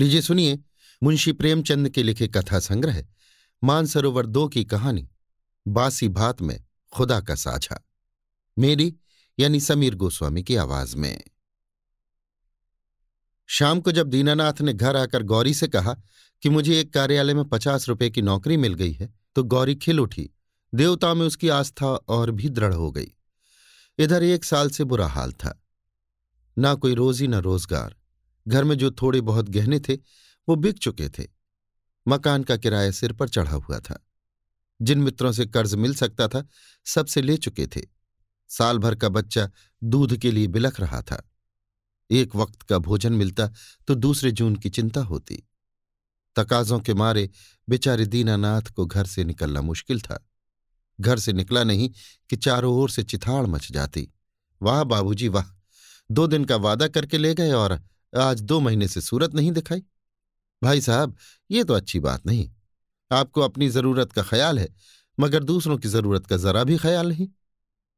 लीजिए, सुनिए, मुंशी प्रेमचंद के लिखे कथा संग्रह, मानसरोवर दो की कहानी, बासी भात में खुदा का साझा। मेरी, यानी समीर गोस्वामी की आवाज़ में। शाम को जब दीनानाथ ने घर आकर गौरी से कहा कि मुझे एक कार्यालय में पचास रुपए की नौकरी मिल गई है तो गौरी खिल उठी। देवता में उसकी आस्था और भी दृढ़ हो गई। इधर एक साल से बुरा हाल था। ना कोई रोजी, न रोज़गार। घर में जो थोड़े बहुत गहने थे, वो बिक चुके थे। मकान का किराया सिर पर चढ़ा हुआ था। जिन मित्रों से कर्ज मिल सकता था, सबसे ले चुके थे। साल भर का बच्चा दूध के लिए बिलख रहा था। एक वक्त का भोजन मिलता तो दूसरे जून की चिंता होती। तकाजों के मारे बेचारे दीनानाथ को घर से निकलना मुश्किल था। घर से निकला नहीं कि चारों ओर से चिथाड़ मच जाती। वाह बाबूजी, वाह। दो दिन का वादा करके ले गए और आज दो महीने से सूरत नहीं दिखाई। भाई साहब, ये तो अच्छी बात नहीं। आपको अपनी ज़रूरत का ख्याल है, मगर दूसरों की ज़रूरत का जरा भी ख्याल नहीं।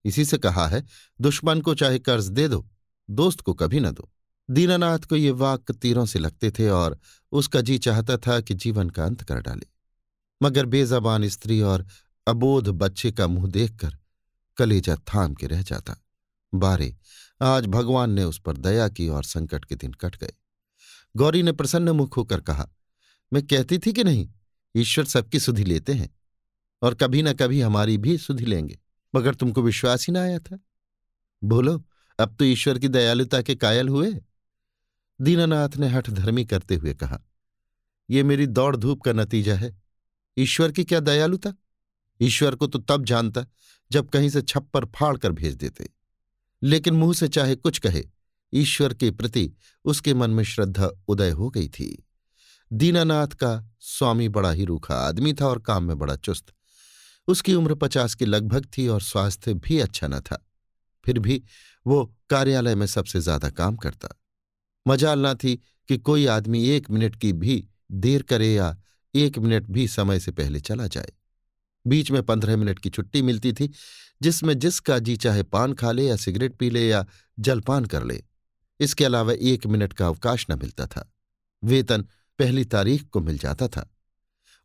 इसी से कहा है, दुश्मन को चाहे कर्ज दे दो, दोस्त को कभी न दो। दीनानाथ को ये वाक तीरों से लगते थे और उसका जी चाहता था कि जीवन का अंत कर डाले। मगर बेजबान स्त्री और अबोध बच्चे का मुँह देखकर कलेजा थाम के रह जाता। बारे आज भगवान ने उस पर दया की और संकट के दिन कट गए। गौरी ने प्रसन्न मुख होकर कहा, मैं कहती थी कि नहीं, ईश्वर सबकी सुधि लेते हैं और कभी न कभी हमारी भी सुधि लेंगे, मगर तुमको विश्वास ही ना आया था। बोलो, अब तो ईश्वर की दयालुता के कायल हुए? दीनानाथ ने हठ धर्मी करते हुए कहा यह मेरी दौड़ धूप का नतीजा है। ईश्वर की क्या दयालुता? ईश्वर को तो तब जानता जब कहीं से छप्पर फाड़ कर भेज देते। लेकिन मुँह से चाहे कुछ कहे, ईश्वर के प्रति उसके मन में श्रद्धा उदय हो गई थी। दीनानाथ का स्वामी बड़ा ही रूखा आदमी था और काम में बड़ा चुस्त। उसकी उम्र पचास के लगभग थी और स्वास्थ्य भी अच्छा न था। फिर भी वो कार्यालय में सबसे ज़्यादा काम करता। मजाल ना थी कि कोई आदमी एक मिनट की भी देर करे या एक मिनट भी समय से पहले चला जाए। बीच में पंद्रह मिनट की छुट्टी मिलती थी, जिसमें जिसका जी चाहे पान खा ले या सिगरेट पी ले या जलपान कर ले, इसके अलावा एक मिनट का अवकाश न मिलता था। वेतन पहली तारीख को मिल जाता था।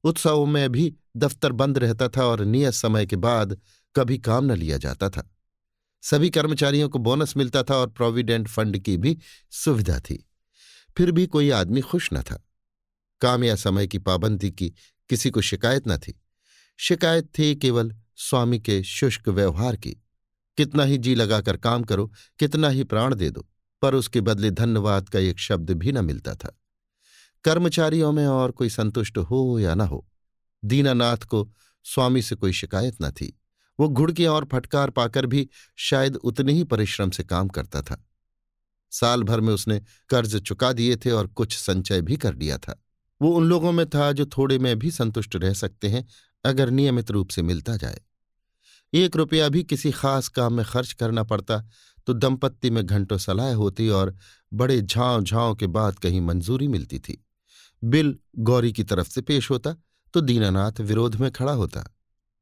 उत्सवों में भी दफ्तर बंद रहता था और नियत समय के बाद कभी काम न लिया जाता था। सभी कर्मचारियों को बोनस मिलता था और प्रोविडेंट फंड की भी सुविधा थी। फिर भी कोई आदमी खुश न था। काम या समय की पाबंदी की किसी को शिकायत न थी। शिकायत थी केवल स्वामी के शुष्क व्यवहार की। कितना ही जी लगाकर काम करो, कितना ही प्राण दे दो, पर उसके बदले धन्यवाद का एक शब्द भी न मिलता था। कर्मचारियों में और कोई संतुष्ट हो या न हो, दीनानाथ को स्वामी से कोई शिकायत न थी। वो घुड़कियाँ और फटकार पाकर भी शायद उतने ही परिश्रम से काम करता था। साल भर में उसने कर्ज चुका दिए थे और कुछ संचय भी कर लिया था। वो उन लोगों में था जो थोड़े में भी संतुष्ट रह सकते हैं अगर नियमित रूप से मिलता जाए। एक रुपया भी किसी खास काम में खर्च करना पड़ता तो दंपत्ति में घंटों सलाह होती और बड़े झांव झाँव के बाद कहीं मंजूरी मिलती थी। बिल गौरी की तरफ़ से पेश होता तो दीनानाथ विरोध में खड़ा होता।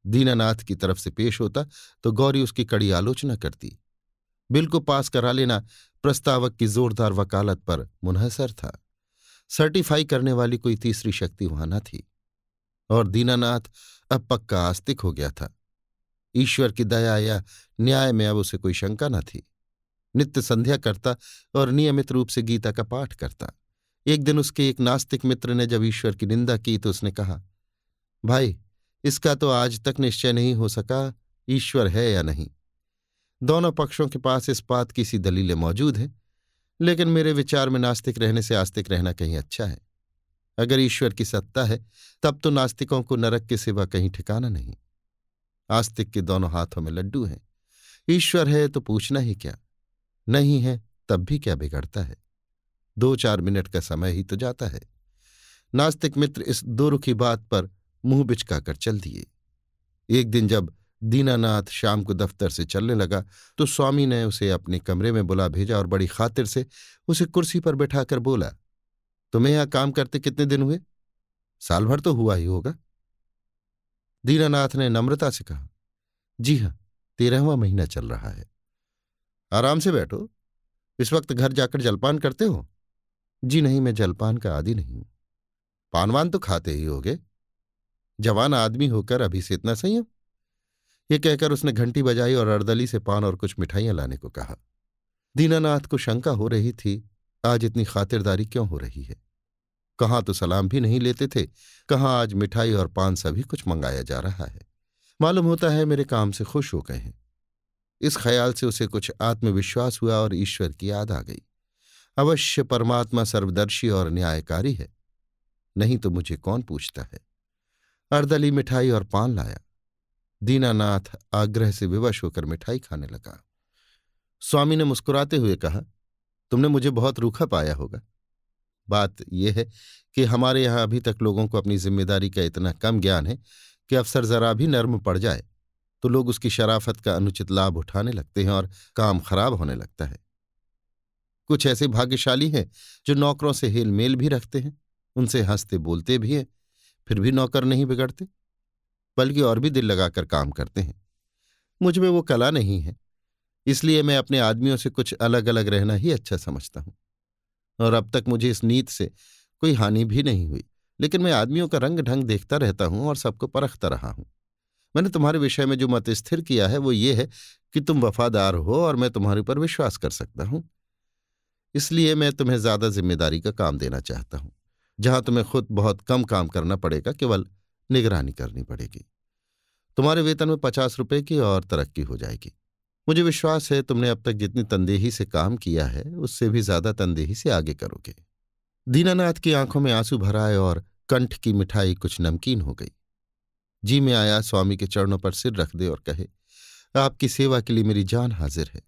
दीनानाथ की तरफ़ से पेश होता तो गौरी उसकी कड़ी आलोचना करती। बिल को पास करा लेना प्रस्तावक की जोरदार वकालत पर मुनहसर था। सर्टिफाई करने वाली कोई तीसरी शक्ति वहाँ न थी। और दीनानाथ अब पक्का आस्तिक हो गया था। ईश्वर की दया या न्याय में अब उसे कोई शंका न थी। नित्य संध्या करता और नियमित रूप से गीता का पाठ करता। एक दिन उसके एक नास्तिक मित्र ने जब ईश्वर की निंदा की तो उसने कहा, भाई, इसका तो आज तक निश्चय नहीं हो सका, ईश्वर है या नहीं। दोनों पक्षों के पास इस बात की सी दलीलें मौजूद हैं, लेकिन मेरे विचार में नास्तिक रहने से आस्तिक रहना कहीं अच्छा है। अगर ईश्वर की सत्ता है, तब तो नास्तिकों को नरक के सिवा कहीं ठिकाना नहीं। आस्तिक के दोनों हाथों में लड्डू हैं। ईश्वर है तो पूछना ही क्या? नहीं है, तब भी क्या बिगड़ता है? दो चार मिनट का समय ही तो जाता है। नास्तिक मित्र इस दुरुखी बात पर मुँह बिचकाकर चल दिए। एक दिन जब दीनानाथ शाम को दफ्तर से चलने लगा तो स्वामी ने उसे अपने कमरे में बुला भेजा और बड़ी खातिर से उसे कुर्सी पर बैठाकर बोला तुम्हें यहाँ काम करते कितने दिन हुए? साल भर तो हुआ ही होगा। दीनानाथ ने नम्रता से कहा, जी हाँ, तेरहवा महीना चल रहा है। आराम से बैठो। इस वक्त घर जाकर जलपान करते हो? जी नहीं, मैं जलपान का आदि नहीं हूँ। पानवान तो खाते ही होगे। जवान आदमी होकर अभी से इतना संयम? ये कहकर उसने घंटी बजाई और अर्दली से पान और कुछ मिठाइयाँ लाने को कहा। दीनानाथ को शंका हो रही थी आज इतनी खातिरदारी क्यों हो रही है? कहाँ तो सलाम भी नहीं लेते थे, कहाँ आज मिठाई और पान सभी कुछ मंगाया जा रहा है। मालूम होता है मेरे काम से खुश हो गए हैं। इस ख्याल से उसे कुछ आत्मविश्वास हुआ और ईश्वर की याद आ गई। अवश्य परमात्मा सर्वदर्शी और न्यायकारी है। नहीं तो मुझे कौन पूछता है? अर्दली मिठाई और पान लाया। दीनानाथ आग्रह से विवश होकर मिठाई खाने लगा। स्वामी ने मुस्कुराते हुए कहा तुमने मुझे बहुत रूखा पाया होगा। बात यह है कि हमारे यहाँ अभी तक लोगों को अपनी ज़िम्मेदारी का इतना कम ज्ञान है कि अफसर जरा भी नर्म पड़ जाए तो लोग उसकी शराफत का अनुचित लाभ उठाने लगते हैं और काम खराब होने लगता है। कुछ ऐसे भाग्यशाली हैं जो नौकरों से हेल मेल भी रखते हैं, उनसे हँसते बोलते भी हैं, फिर भी नौकर नहीं बिगड़ते, बल्कि और भी दिल लगाकर काम करते हैं। मुझमें वो कला नहीं है इसलिए मैं अपने आदमियों से कुछ अलग अलग रहना ही अच्छा समझता हूँ। और अब तक मुझे इस नीत से कोई हानि भी नहीं हुई, लेकिन मैं आदमियों का रंग ढंग देखता रहता हूँ और सबको परखता रहा हूँ। मैंने तुम्हारे विषय में जो मत स्थिर किया है वो ये है कि तुम वफादार हो और मैं तुम्हारे ऊपर विश्वास कर सकता हूँ। इसलिए मैं तुम्हें ज़्यादा ज़िम्मेदारी का काम देना चाहता हूँ, जहाँ तुम्हें खुद बहुत कम काम करना पड़ेगा, केवल निगरानी करनी पड़ेगी। तुम्हारे वेतन में पचास रुपए की और तरक्की हो जाएगी। मुझे विश्वास है तुमने अब तक जितनी तंदेही से काम किया है, उससे भी ज़्यादा तंदेही से आगे करोगे। दीनानाथ की आँखों में आँसू भराए और कंठ की मिठाई कुछ नमकीन हो गई। जी में आया, स्वामी के चरणों पर सिर रख दे और कहे, आपकी सेवा के लिए मेरी जान हाजिर है।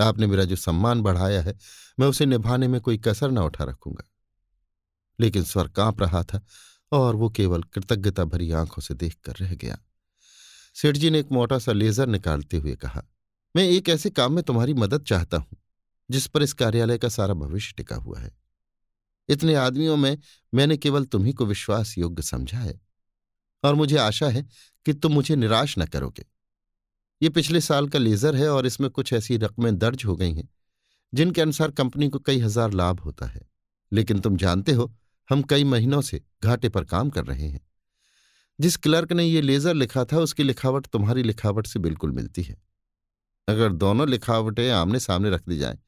आपने मेरा जो सम्मान बढ़ाया है, मैं उसे निभाने में कोई कसर न उठा रखूँगा। लेकिन स्वर काँप रहा था और वो केवल कृतज्ञता भरी आँखों से देख कर रह गया। सेठ जी ने एक मोटा सा लेजर निकालते हुए कहा मैं एक ऐसे काम में तुम्हारी मदद चाहता हूँ, जिस पर इस कार्यालय का सारा भविष्य टिका हुआ है। इतने आदमियों में मैंने केवल तुम्ही को विश्वास योग्य समझा है, और मुझे आशा है कि तुम मुझे निराश न करोगे। ये पिछले साल का लेजर है और इसमें कुछ ऐसी रकमें दर्ज हो गई हैं, जिनके अनुसार कंपनी को कई हज़ार लाभ होता है। लेकिन तुम जानते हो, हम कई महीनों से घाटे पर काम कर रहे हैं। जिस क्लर्क ने ये लेजर लिखा था, उसकी लिखावट तुम्हारी लिखावट से बिल्कुल मिलती है। अगर दोनों लिखावटें आमने सामने रख दी जाएँ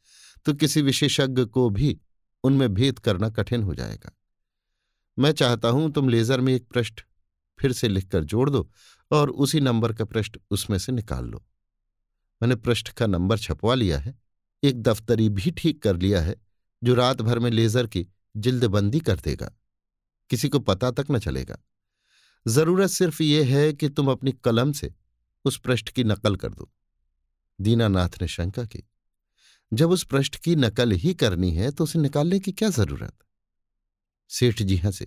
तो किसी विशेषज्ञ को भी उनमें भेद करना कठिन हो जाएगा। मैं चाहता हूँ तुम लेजर में एक पृष्ठ फिर से लिखकर जोड़ दो और उसी नंबर का पृष्ठ उसमें से निकाल लो। मैंने पृष्ठ का नंबर छपवा लिया है, एक दफ्तरी भी ठीक कर लिया है, जो रात भर में लेजर की जिल्दबंदी कर देगा। किसी को पता तक न चलेगा। ज़रूरत सिर्फ़ यह है कि तुम अपनी कलम से उस पृष्ठ की नकल कर दो। दीनानाथ ने शंका की। जब उस पृष्ठ की नकल ही करनी है तो उसे निकालने की क्या ज़रूरत? सेठ जी हंसे।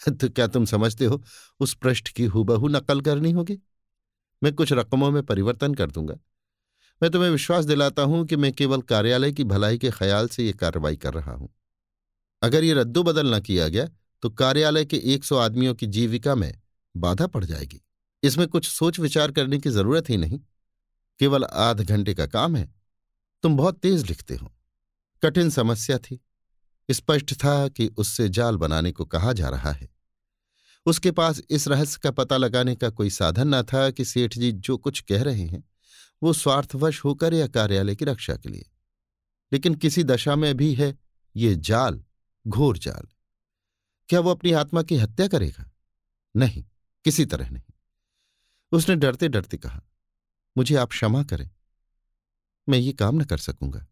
तो क्या तुम समझते हो, उस पृष्ठ की हुबहू नकल करनी होगी? मैं कुछ रकमों में परिवर्तन कर दूँगा। मैं तुम्हें विश्वास दिलाता हूँ कि मैं केवल कार्यालय की भलाई के ख्याल से यह कार्रवाई कर रहा हूँ। अगर ये रद्दोबदल न किया गया तो कार्यालय के एक सौ आदमियों की जीविका में बाधा पड़ जाएगी। इसमें कुछ सोच विचार करने की ज़रूरत ही नहीं। केवल आध घंटे का काम है। तुम बहुत तेज लिखते हो। कठिन समस्या थी। स्पष्ट था कि उससे जाल बनाने को कहा जा रहा है। उसके पास इस रहस्य का पता लगाने का कोई साधन न था कि सेठ जी जो कुछ कह रहे हैं, वो स्वार्थवश होकर या कार्यालय की रक्षा के लिए। लेकिन किसी दशा में भी है, ये जाल, घोर जाल। क्या वो अपनी आत्मा की हत्या करेगा? नहीं, किसी तरह नहीं। उसने डरते डरते कहा मुझे आप क्षमा करें। मैं ये काम न कर सकूँगा।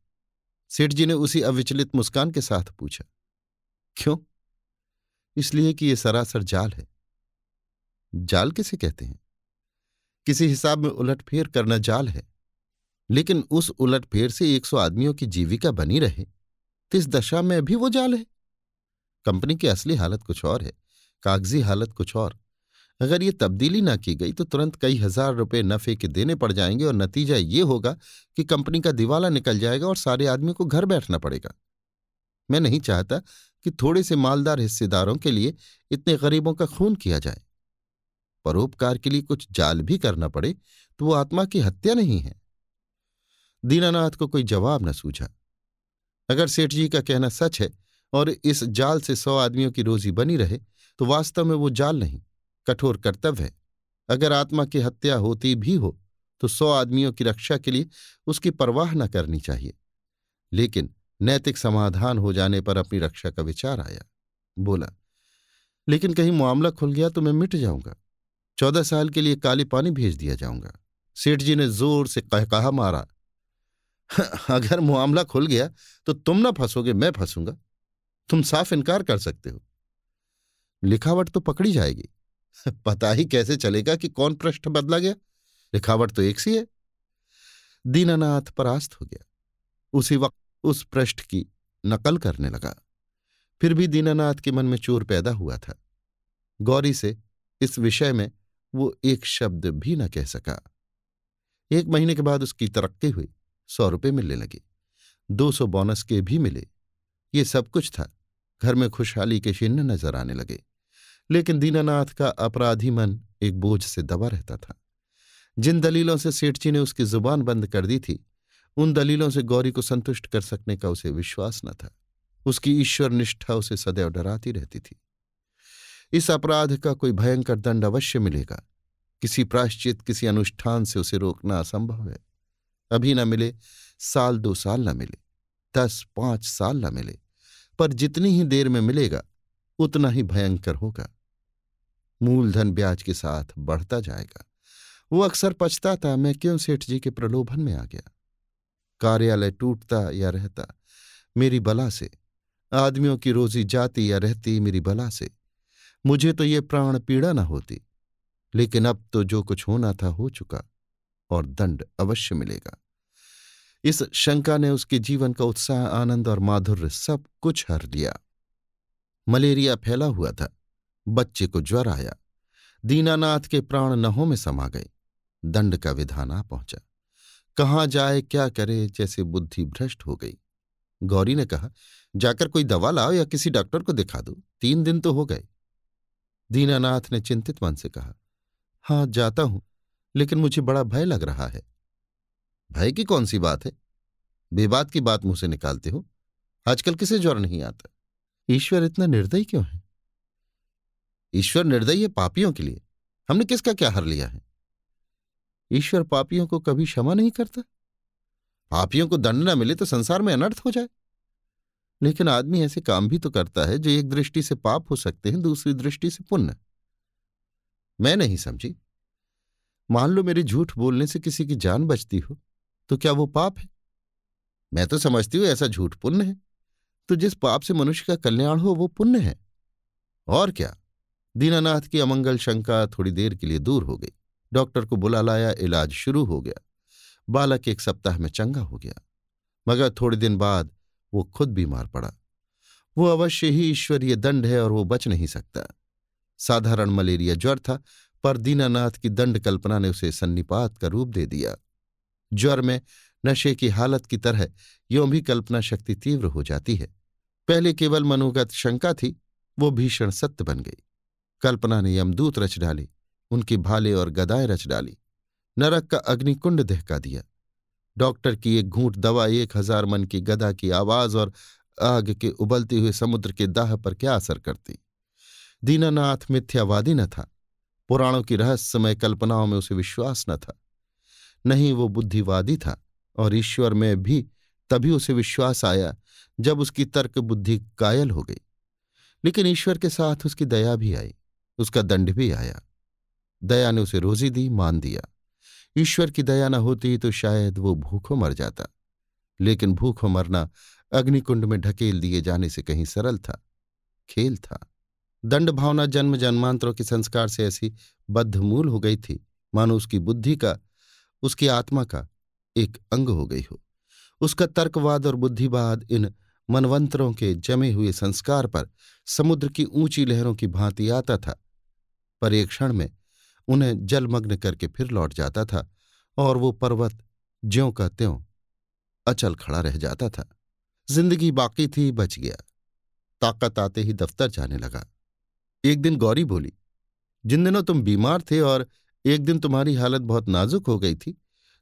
सेठ जी ने उसी अविचलित मुस्कान के साथ पूछा, क्यों? इसलिए कि यह सरासर जाल है। जाल किसे कहते हैं? किसी हिसाब में उलटफेर करना जाल है। लेकिन उस उलटफेर से एक सौ आदमियों की जीविका बनी रहे। तो इस दशा में भी वो जाल है? कंपनी की असली हालत कुछ और है, कागज़ी हालत कुछ और। अगर ये तब्दीली ना की गई तो तुरंत कई हज़ार रुपए नफे के देने पड़ जाएँगे और नतीजा ये होगा कि कंपनी का दिवाला निकल जाएगा और सारे आदमी को घर बैठना पड़ेगा। मैं नहीं चाहता कि थोड़े से मालदार हिस्सेदारों के लिए इतने गरीबों का खून किया जाए। परोपकार के लिए कुछ जाल भी करना पड़े तो वो आत्मा की हत्या नहीं है। दीनानाथ को कोई जवाब न सूझा। अगर सेठ जी का कहना सच है और इस जाल से सौ आदमियों की रोजी बनी रहे तो वास्तव में वो जाल नहीं। कठोर कर्तव्य है। अगर आत्मा की हत्या होती भी हो तो सौ आदमियों की रक्षा के लिए उसकी परवाह न करनी चाहिए। लेकिन नैतिक समाधान हो जाने पर अपनी रक्षा का विचार आया। बोला, लेकिन कहीं मामला खुल गया तो मैं मिट जाऊँगा। चौदह साल के लिए काली पानी भेज दिया जाऊँगा। सेठ जी ने ज़ोर से कह कहा मारा अगर मामला खुल गया तो तुम ना फंसोगे, मैं फंसूँगा। तुम साफ़ इनकार कर सकते हो। लिखावट तो पकड़ी जाएगी। पता ही कैसे चलेगा कि कौन पृष्ठ बदला गया। लिखावट तो एक सी है। दीनानाथ परास्त हो गया। उसी वक्त उस पृष्ठ की नकल करने लगा। फिर भी दीनानाथ के मन में चोर पैदा हुआ था। गौरी से इस विषय में वो एक शब्द भी न कह सका। एक महीने के बाद उसकी तरक्की हुई। सौ रुपये मिलने लगे। दो सौ बोनस के भी मिले। ये सब कुछ था। घर में खुशहाली के चिन्ह नज़र आने लगे। लेकिन दीनानाथ का अपराधी मन एक बोझ से दबा रहता था। जिन दलीलों से सेठ जी ने उसकी ज़ुबान बंद कर दी थी, उन दलीलों से गौरी को संतुष्ट कर सकने का उसे विश्वास न था। उसकी ईश्वर निष्ठा उसे सदैव डराती रहती थी। इस अपराध का कोई भयंकर दंड अवश्य मिलेगा। किसी प्राश्चित किसी अनुष्ठान से उसे रोकना असंभव है। अभी न मिले, साल दो साल न मिले, दस पाँच साल न मिले, पर जितनी ही देर में मिलेगा, उतना ही भयंकर होगा। मूलधन ब्याज के साथ बढ़ता जाएगा। वो अक्सर पछताता, मैं क्यों सेठ जी के प्रलोभन में आ गया? कार्यालय टूटता या रहता? मेरी बला से। आदमियों की रोजी जाती या रहती मेरी बला से। मुझे तो ये प्राण पीड़ा न होती। लेकिन अब तो जो कुछ होना था हो चुका, और दंड अवश्य मिलेगा। इस शंका ने उसके जीवन का उत्साह, आनंद और माधुर्य सब कुछ हर लिया। मलेरिया फैला हुआ था। बच्चे को ज्वर आया। दीनानाथ के प्राण नहों में समा गए। दंड का विधान आ पहुँचा। कहाँ जाए, क्या करे, जैसे बुद्धि भ्रष्ट हो गई। गौरी ने कहा, जाकर कोई दवा लाओ या किसी डॉक्टर को दिखा दो। तीन दिन तो हो गए। दीनानाथ ने चिंतित मन से कहा, हाँ, जाता हूँ, लेकिन मुझे बड़ा भय लग रहा है। भय की कौन सी बात है? बेबात की बात मुँह से निकालते हो। आजकल किसे ज्वर नहीं आता? ईश्वर इतना निर्दयी क्यों है? ईश्वर निर्दयी है पापियों के लिए। हमने किसका क्या हर लिया है? ईश्वर पापियों को कभी क्षमा नहीं करता? पापियों को दंड न मिले तो संसार में अनर्थ हो जाए। लेकिन आदमी ऐसे काम भी तो करता है जो एक दृष्टि से पाप हो सकते हैं, दूसरी दृष्टि से पुण्य। मैं नहीं समझी। मान लो मेरे झूठ बोलने से किसी की जान बचती हो तो क्या वो पाप है? मैं तो समझती हूँ ऐसा झूठ पुण्य है। तो जिस पाप से मनुष्य का कल्याण हो, वो पुण्य है। और क्या? दीनानाथ की अमंगल शंका थोड़ी देर के लिए दूर हो गई। डॉक्टर को बुला लाया इलाज शुरू हो गया। बालक एक सप्ताह में चंगा हो गया, मगर थोड़े दिन बाद वो खुद बीमार पड़ा। वो अवश्य ही ईश्वरीय दंड है और वो बच नहीं सकता। साधारण मलेरिया ज्वर था, पर दीनानाथ की दंड कल्पना ने उसे सन्निपात का रूप दे दिया। ज्वर में नशे की हालत की तरह यों भी कल्पना शक्ति तीव्र हो जाती है। पहले केवल मनोगत शंका थी, वो भीषण सत्य बन गई। कल्पना ने यमदूत रच डाली, उनकी भाले और गदाएँ रच डाली। नरक का अग्निकुंड दहका दिया। डॉक्टर की एक घूंट दवा एक हज़ार मन की गदा की आवाज़ और आग के उबलते हुए समुद्र के दाह पर क्या असर करती? दीनानाथ मिथ्यावादी न था। पुराणों की रहस्यमय कल्पनाओं में उसे विश्वास न था। नहीं, वो बुद्धिवादी था और ईश्वर में भी तभी उसे विश्वास आया जब उसकी तर्क बुद्धि कायल हो गई। लेकिन ईश्वर के साथ उसकी दया भी आई। उसका दंड भी आया। दया ने उसे रोजी दी, मान दिया। ईश्वर की दया न होती तो शायद वो भूखों मर जाता। लेकिन भूखों मरना अग्निकुंड में ढकेल दिए जाने से कहीं सरल था, खेल था। दंड भावना जन्म जन्मांतरों के संस्कार से ऐसी बद्धमूल हो गई थी। मानो उसकी बुद्धि का, उसकी आत्मा का एक अंग हो गई हो। उसका तर्कवाद और बुद्धिवाद इन मनवंतरों के जमे हुए संस्कार पर समुद्र की ऊँची लहरों की भांति आता था। पर एक क्षण में उन्हें जलमग्न करके फिर लौट जाता था और वो पर्वत ज्यों का त्यों अचल खड़ा रह जाता था। ज़िंदगी बाकी थी, बच गया। ताकत आते ही दफ्तर जाने लगा। एक दिन गौरी बोली, जिन दिनों तुम बीमार थे और एक दिन तुम्हारी हालत बहुत नाजुक हो गई थी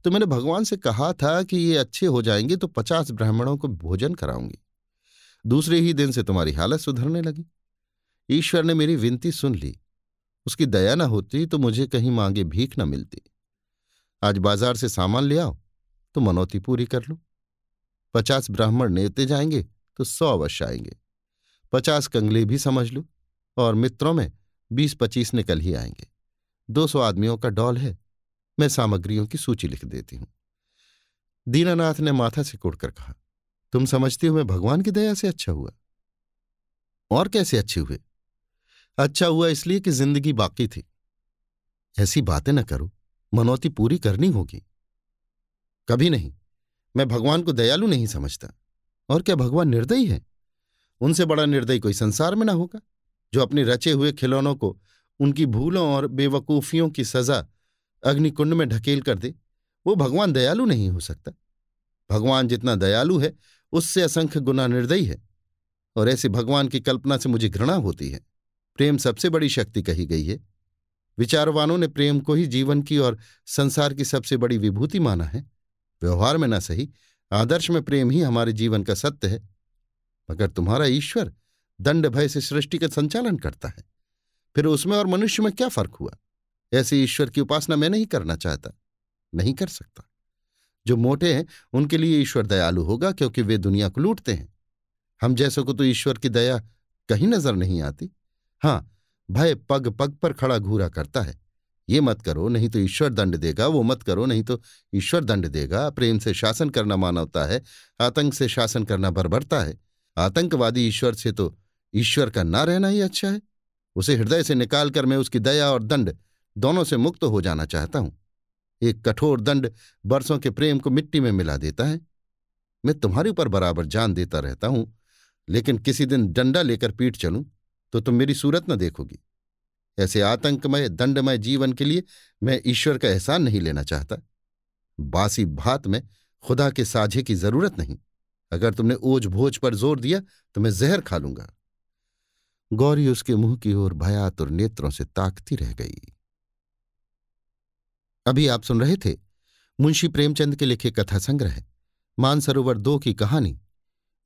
तो मैंने भगवान से कहा था कि ये अच्छे हो जाएँगे तो पचास ब्राह्मणों को भोजन कराऊँगी। दूसरे ही दिन से तुम्हारी हालत सुधरने लगी। ईश्वर ने मेरी विनती सुन ली। उसकी दया न होती तो मुझे कहीं मांगे भीख न मिलती। आज बाज़ार से सामान ले आओ तो मनौती पूरी कर लो। पचास ब्राह्मण नेते जाएँगे तो सौ अवश्य आएँगे। पचास कंगले भी समझ लो, और मित्रों में बीस पच्चीस निकल ही आएँगे। दो सौ आदमियों का डॉल है, मैं सामग्रियों की सूची लिख देती हूँ। दीनानाथ ने माथा से कुड़कर कहा, तुम समझती हो मैं भगवान की दया से अच्छा हुआ? और कैसे अच्छे हुए? अच्छा हुआ इसलिए कि ज़िंदगी बाकी थी। ऐसी बातें न करो, मनौती पूरी करनी होगी। कभी नहीं, मैं भगवान को दयालु नहीं समझता। और क्या भगवान निर्दयी है? उनसे बड़ा निर्दयी कोई संसार में ना होगा, जो अपने रचे हुए खिलौनों को उनकी भूलों और बेवकूफियों की सजा अग्निकुंड में ढकेल कर दे, वो भगवान दयालु नहीं हो सकता। भगवान जितना दयालु है, उससे असंख्य गुना निर्दयी है। और ऐसे भगवान की कल्पना से मुझे घृणा होती है। प्रेम सबसे बड़ी शक्ति कही गई है। विचारवानों ने प्रेम को ही जीवन की और संसार की सबसे बड़ी विभूति माना है। व्यवहार में न सही, आदर्श में प्रेम ही हमारे जीवन का सत्य है। मगर तुम्हारा ईश्वर दंड भय से सृष्टि का संचालन करता है। फिर उसमें और मनुष्य में क्या फ़र्क हुआ? ऐसे ईश्वर की उपासना मैं नहीं करना चाहता, नहीं कर सकता। जो मोटे हैं, उनके लिए ईश्वर दयालु होगा क्योंकि वे दुनिया को लूटते हैं। हम जैसों को तो ईश्वर की दया कहीं नज़र नहीं आती। हाँ भय पग पग पर खड़ा घूरा करता है। ये मत करो, नहीं तो ईश्वर दंड देगा, वो मत करो, नहीं तो ईश्वर दंड देगा। प्रेम से शासन करना मानवता है, आतंक से शासन करना बर्बरता है। आतंकवादी ईश्वर से तो ईश्वर का ना रहना ही अच्छा है। उसे हृदय से निकालकर मैं उसकी दया और दंड दोनों से मुक्त हो जाना चाहता हूँ। एक कठोर दंड बरसों के प्रेम को मिट्टी में मिला देता है। मैं तुम्हारे ऊपर बराबर जान देता रहता हूँ, लेकिन किसी दिन डंडा लेकर पीट चलूँ। तो तुम मेरी सूरत न देखोगी। ऐसे आतंकमय, दंडमय जीवन के लिए मैं ईश्वर का एहसान नहीं लेना चाहता। बासी भात में खुदा के साझे की ज़रूरत नहीं। अगर तुमने ओझ भोज पर ज़ोर दिया तो मैं जहर खा लूँगा। गौरी उसके मुँह की ओर भयातुर नेत्रों से ताकती रह गई। अभी आप सुन रहे थे मुंशी प्रेमचंद के लिखे कथा संग्रह, मानसरोवर दो की कहानी,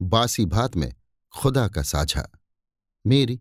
बासी भात में खुदा का साझा। मेरी